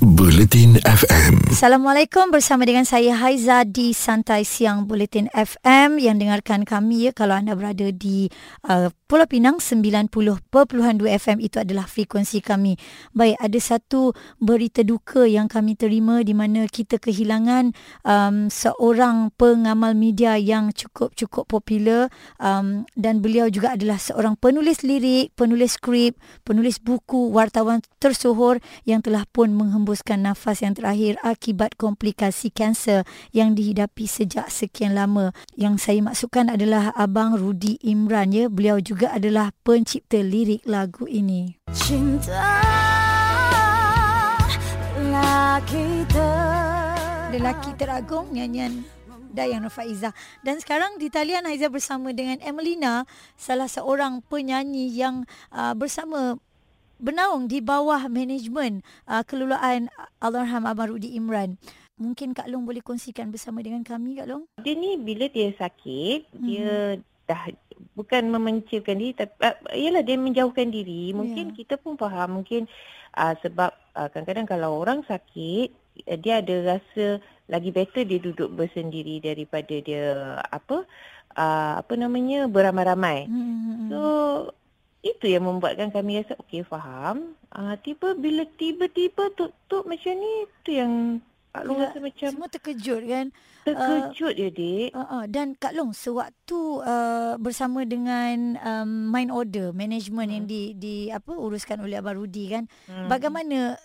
Buletin FM. Assalamualaikum bersama dengan saya Haiza di Santai Siang Buletin FM yang dengarkan kami ya kalau anda berada di uh, Pulau Pinang 90.2 FM itu adalah frekuensi kami. Baik, ada satu berita duka yang kami terima di mana kita kehilangan um, seorang pengamal media yang cukup-cukup popular um, dan beliau juga adalah seorang penulis lirik, penulis skrip, penulis buku, wartawan tersohor yang telah pun menghembuskan nafas yang terakhir akibat komplikasi kanser yang dihidapi sejak sekian lama. Yang saya maksudkan adalah Abang Rudi Imran ya. Beliau juga adalah pencipta lirik lagu ini. Cinta lelaki ter... Lelaki teragung nyanyian Dayang Nufaiza. Dan sekarang di talian Haiza bersama dengan Emelina, salah seorang penyanyi yang uh, bersama bernaung di bawah manajemen uh, keluluan Allahyarham Abang Rudi Imran. Mungkin Kak Long boleh kongsikan bersama dengan kami Kak Long? Dia ni bila dia sakit, hmm. dia dah bukan memencilkan diri tapi uh, ialah dia menjauhkan diri mungkin yeah. kita pun faham mungkin uh, sebab uh, kadang-kadang kalau orang sakit uh, dia ada rasa lagi better dia duduk bersendiri daripada dia apa uh, apa namanya beramai-ramai mm-hmm. so itu yang membuatkan kami rasa okey faham. Uh, tiba bila tiba-tiba tutup macam ni tu yang Kak Long ya, rasa macam semua terkejut kan? Terkejut uh, ya dik. Uh, uh, dan Kak Long sewaktu uh, bersama dengan um, mind order management hmm. yang di di apa uruskan oleh Abang Rudi kan? Hmm. bagaimana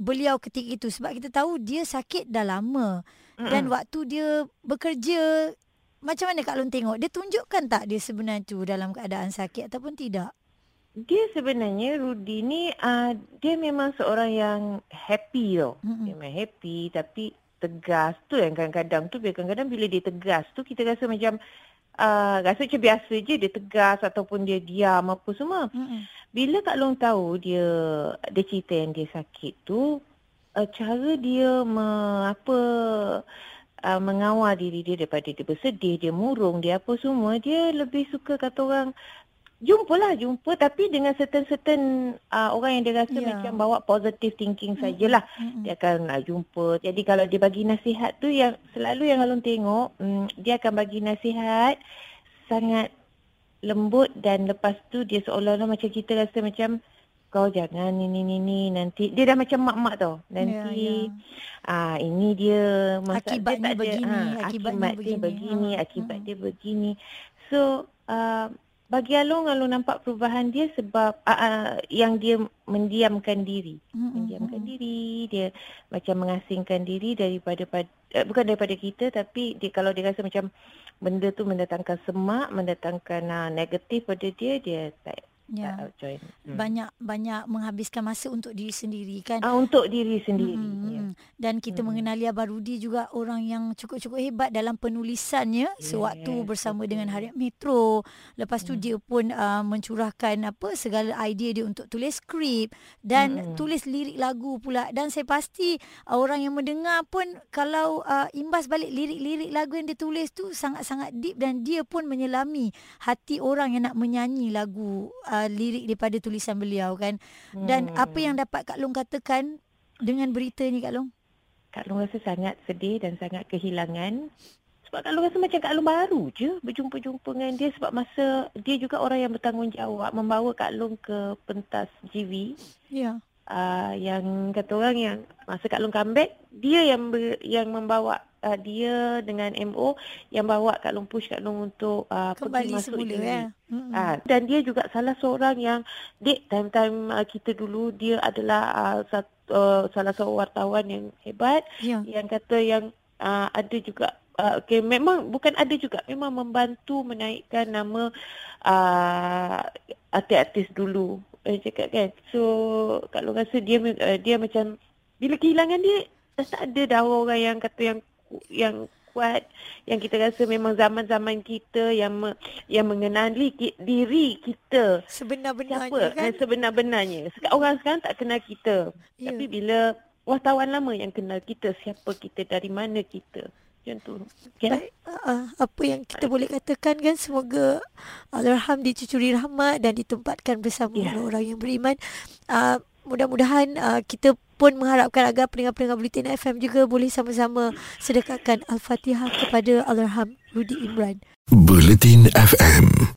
beliau ketika itu? Sebab kita tahu dia sakit dah lama. Hmm. dan waktu dia bekerja macam mana Kak Long tengok? Dia tunjukkan tak dia sebenarnya tu dalam keadaan sakit ataupun tidak dia sebenarnya Rudy ni uh, dia memang seorang yang happy tau. Mm-hmm. Dia memang happy tapi tegas tu yang kadang-kadang tu kadang-kadang bila dia tegas tu kita rasa macam uh, rasa macam biasa je dia tegas ataupun dia diam apa semua. Mm-hmm. Bila Kak Long tahu dia dia cerita yang dia sakit tu uh, cara dia me, apa uh, mengawal diri dia daripada dia bersedih, dia murung, dia apa semua, dia lebih suka kata orang Jumpalah jumpa tapi dengan certain-certain uh, orang yang dia rasa yeah. macam bawa positive thinking mm-hmm. sajalah mm-hmm. dia akan uh, jumpa. Jadi kalau dia bagi nasihat tu yang selalu yang Alun tengok um, dia akan bagi nasihat sangat lembut dan lepas tu dia seolah-olah macam kita rasa macam kau jangan ni ni ni ni nanti dia dah macam mak-mak tau nanti yeah, yeah. ah ini dia masa akibatnya dia begini ha, akibatnya akibat begini, dia begini ha. akibat hmm. dia begini so uh, bagi Alung, Alung nampak perubahan dia sebab uh, uh, yang dia mendiamkan diri. Mm-hmm. Mendiamkan diri, dia macam mengasingkan diri daripada uh, bukan daripada kita tapi dia kalau dia rasa macam benda tu mendatangkan semak, mendatangkan uh, negatif pada dia, dia tak Ya. join. Hmm. Banyak banyak menghabiskan masa untuk diri sendiri kan. Ah untuk diri sendiri. Hmm. Ya. Dan kita hmm. mengenali Abah Rudi juga orang yang cukup-cukup hebat dalam penulisannya yeah. sewaktu bersama dengan Harian Metro. Lepas tu hmm. dia pun uh, mencurahkan apa segala idea dia untuk tulis skrip dan hmm. tulis lirik lagu pula dan saya pasti uh, orang yang mendengar pun kalau uh, imbas balik lirik-lirik lagu yang dia tulis tu sangat-sangat deep dan dia pun menyelami hati orang yang nak menyanyi lagu uh, lirik daripada tulisan beliau kan. Dan hmm. apa yang dapat Kak Long katakan dengan berita ni Kak Long? Kak Long rasa sangat sedih dan sangat kehilangan. Sebab Kak Long rasa macam Kak Long baru je berjumpa-jumpa dengan dia sebab masa dia juga orang yang bertanggungjawab membawa Kak Long ke pentas GV. Ya. Uh, yang kata orang yang masa Kak Long comeback, dia yang ber, yang membawa uh, dia dengan MO yang bawa Kak Long push Kak Long untuk uh, kembali masuk semula ya. Uh, dan dia juga salah seorang yang dek time-time uh, kita dulu dia adalah uh, satu, uh, salah seorang wartawan yang hebat ya. yang kata yang uh, ada juga uh, okay, memang bukan ada juga memang membantu menaikkan nama uh, artis-artis dulu eh, cakap kan so kalau rasa dia uh, dia macam bila kehilangan dia dah tak ada dah orang yang kata yang yang kuat yang kita rasa memang zaman-zaman kita yang me, yang mengenali ki, diri kita. Sebenar-benarnya siapa? kan? Sebenar-benarnya. Orang sekarang tak kenal kita. Yeah. tapi bila wartawan lama yang kenal kita siapa kita dari mana kita? Macam tu. Okay. uh, apa yang kita boleh katakan kan semoga Allahyarham dicucuri rahmat dan ditempatkan bersama yeah. orang yang beriman. Uh, mudah-mudahan uh, kita pun mengharapkan agar pendengar-pendengar Bulletin FM juga boleh sama-sama sedekahkan Al-Fatihah kepada Allahyarham Rudi Imran. Bulletin FM